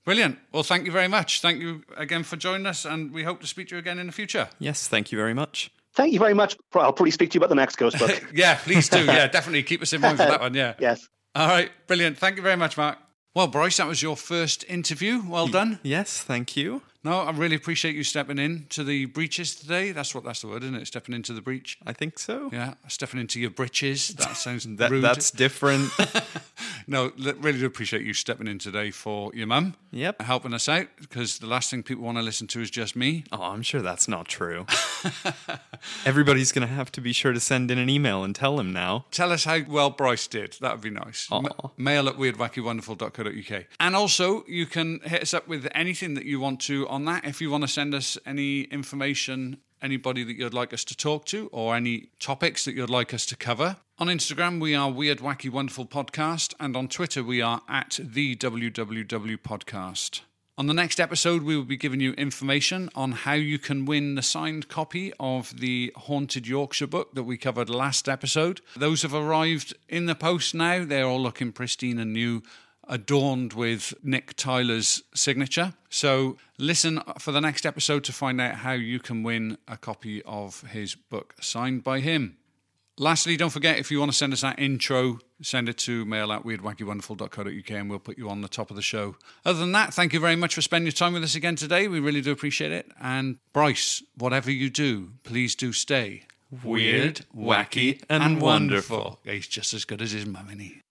Brilliant. Well, thank you very much. Thank you again for joining us, and we hope to speak to you again in the future. Yes, thank you very much. Thank you very much. I'll probably speak to you about the next Ghost book. yeah, please do. Yeah, definitely keep us in mind for that one. Yeah. yes. All right. Brilliant. Thank you very much, Mark. Well, Bryce, that was your first interview. Well done. Yes, thank you. No, I really appreciate you stepping in to the breaches today. That's what that's the word, isn't it? Stepping into the breach. I think so. Yeah, stepping into your breeches. That sounds That, rude. that's different. no, really do appreciate you stepping in today for your mum. Yep. Helping us out because the last thing people want to listen to is just me. oh, I'm sure that's not true. Everybody's going to have to be sure to send in an email and tell him now. Tell us how well Bryce did. That would be nice. Mail at weirdwackywonderful.co.uk. And also, you can hit us up with anything that you want to on that. If you want to send us any information, anybody that you'd like us to talk to, or any topics that you'd like us to cover. On Instagram, we are Weird Wacky Wonderful Podcast, and on Twitter, we are at the WWW Podcast. On the next episode, we will be giving you information on how you can win the signed copy of the Haunted Yorkshire book that we covered last episode. Those have arrived in the post now. They're all looking pristine and new, adorned with Nick Tyler's signature. So listen for the next episode to find out how you can win a copy of his book signed by him. Lastly, don't forget if you want to send us that intro, send it to mail at weirdwackywonderful.co.uk and we'll put you on the top of the show. Other than that, thank you very much for spending your time with us again today. We really do appreciate it. And Bryce, whatever you do, please do stay Weird, wacky, and wonderful. He's just as good as his mum, he?